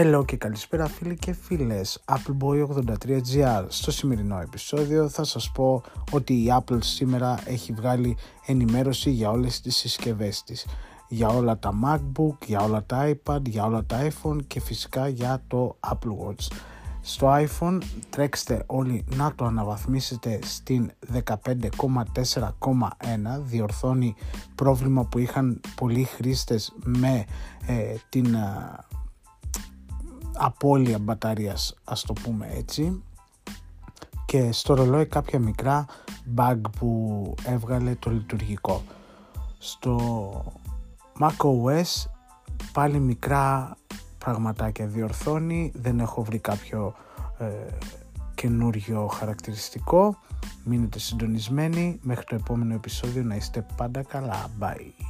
Hello και καλησπέρα φίλοι και φίλες. Appleboy83gr Στο σημερινό επεισόδιο θα σας πω ότι η Apple σήμερα έχει βγάλει ενημέρωση για όλες τις συσκευές της. Για όλα τα MacBook, για όλα τα iPad, για όλα τα iPhone και φυσικά για το Apple Watch. Στο iPhone τρέξτε όλοι να το αναβαθμίσετε στην 15,4,1 διορθώνει πρόβλημα που είχαν πολλοί χρήστες με ε, την απώλεια μπαταρίας ας το πούμε έτσι. Και στο ρολόι κάποια μικρά bug που έβγαλε το λειτουργικό. Στο macOS πάλι μικρά πραγματάκια διορθώνει. Δεν έχω βρει κάποιο ε, καινούριο χαρακτηριστικό. Μείνετε συντονισμένοι. Μέχρι το επόμενο επεισόδιο να είστε πάντα καλά. Bye